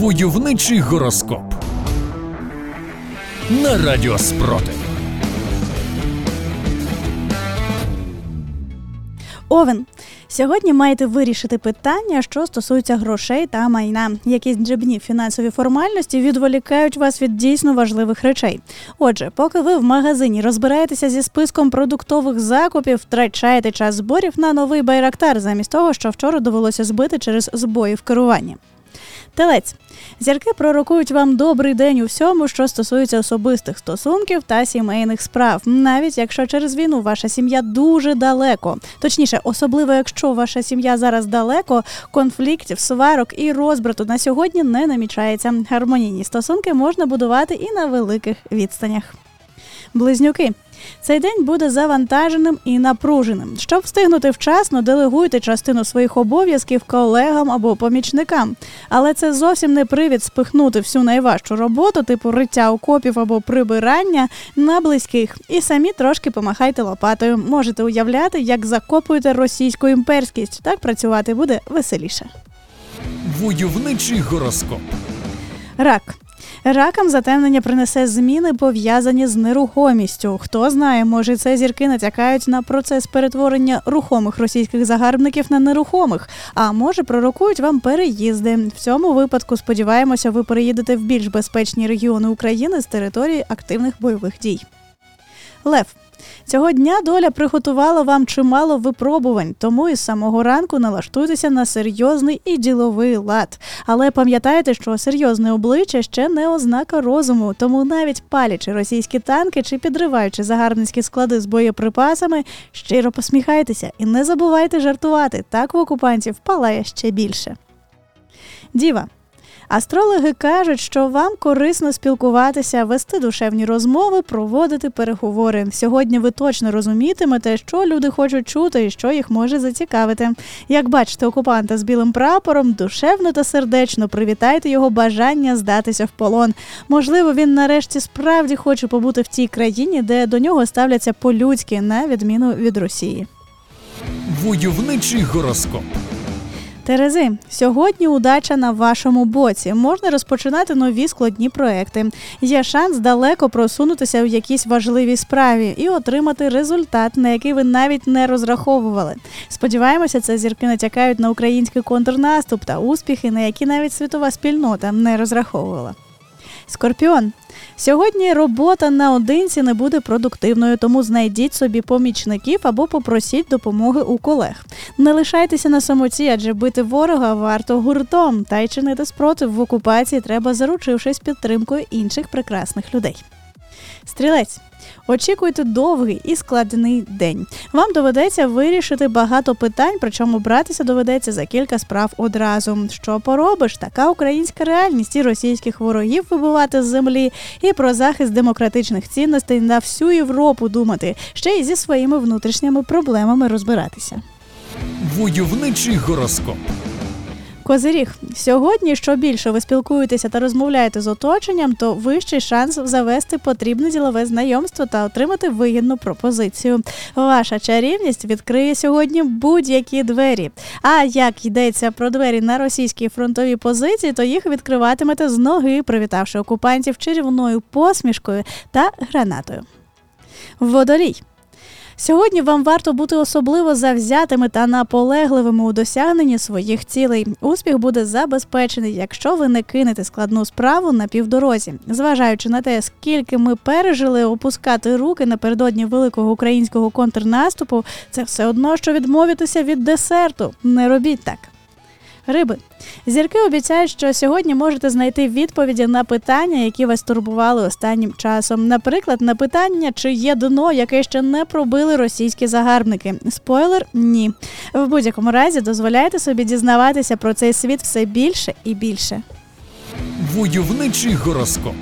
Войовничий гороскоп на радіо Спротив. Овен. Сьогодні маєте вирішити питання, що стосуються грошей та майна. Якісь дрібні фінансові формальності відволікають вас від дійсно важливих речей. Отже, поки ви в магазині розбираєтеся зі списком продуктових закупів, втрачаєте час зборів на новий байрактар, замість того, що вчора довелося збити через збої в керуванні. Телець. Зірки пророкують вам добрий день у всьому, що стосується особистих стосунків та сімейних справ, навіть якщо через війну ваша сім'я дуже далеко. Точніше, особливо якщо ваша сім'я зараз далеко, конфліктів, сварок і розбрату на сьогодні не намічається. Гармонійні стосунки можна будувати і на великих відстанях. Близнюки. Цей день буде завантаженим і напруженим. Щоб встигнути вчасно, делегуйте частину своїх обов'язків колегам або помічникам. Але це зовсім не привід спихнути всю найважчу роботу, типу риття окопів або прибирання на близьких. І самі трошки помахайте лопатою. Можете уявляти, як закопуєте російську імперськість. Так працювати буде веселіше. Войовничий гороскоп. Рак. Ракам затемнення принесе зміни, пов'язані з нерухомістю. Хто знає, може це зірки натякають на процес перетворення рухомих російських загарбників на нерухомих, а може пророкують вам переїзди. В цьому випадку сподіваємося, ви переїдете в більш безпечні регіони України з території активних бойових дій. Лев. Цього дня доля приготувала вам чимало випробувань, тому із самого ранку налаштуйтеся на серйозний і діловий лад. Але пам'ятайте, що серйозне обличчя ще не ознака розуму, тому навіть палячи російські танки чи підриваючи загарбницькі склади з боєприпасами, щиро посміхайтеся і не забувайте жартувати. Так в окупантів палає ще більше. Діва. Астрологи кажуть, що вам корисно спілкуватися, вести душевні розмови, проводити переговори. Сьогодні ви точно розумітимете, що люди хочуть чути і що їх може зацікавити. Як бачите, окупанта з білим прапором душевно та сердечно привітайте його бажання здатися в полон. Можливо, він нарешті справді хоче побути в тій країні, де до нього ставляться по-людськи, на відміну від Росії. Войовничий гороскоп. Терези, сьогодні удача на вашому боці. Можна розпочинати нові складні проекти. Є шанс далеко просунутися в якійсь важливій справі і отримати результат, на який ви навіть не розраховували. Сподіваємося, це зірки натякають на український контрнаступ та успіхи, на які навіть світова спільнота не розраховувала. Скорпіон. Сьогодні робота наодинці не буде продуктивною, тому знайдіть собі помічників або попросіть допомоги у колег. Не лишайтеся на самоті, адже бити ворога варто гуртом, та й чинити спротив в окупації треба, заручившись підтримкою інших прекрасних людей. Стрілець. Очікуйте довгий і складний день. Вам доведеться вирішити багато питань, причому братися доведеться за кілька справ одразу. Що поробиш? Така українська реальність і російських ворогів вибивати з землі, і про захист демократичних цінностей на всю Європу думати, ще й зі своїми внутрішніми проблемами розбиратися. Войовничий гороскоп. Козиріг, сьогодні, що більше ви спілкуєтеся та розмовляєте з оточенням, то вищий шанс завести потрібне ділове знайомство та отримати вигідну пропозицію. Ваша чарівність відкриє сьогодні будь-які двері. А як йдеться про двері на російській фронтовій позиції, то їх відкриватимете з ноги, привітавши окупантів чарівною посмішкою та гранатою. Водолій. Сьогодні вам варто бути особливо завзятими та наполегливими у досягненні своїх цілей. Успіх буде забезпечений, якщо ви не кинете складну справу на півдорозі. Зважаючи на те, скільки ми пережили опускати руки напередодні великого українського контрнаступу, це все одно, що відмовитися від десерту. Не робіть так. Риби. Зірки обіцяють, що сьогодні можете знайти відповіді на питання, які вас турбували останнім часом. Наприклад, на питання, чи є дно, яке ще не пробили російські загарбники. Спойлер ні. В будь-якому разі дозволяйте собі дізнаватися про цей світ все більше і більше. Войовничий гороскоп.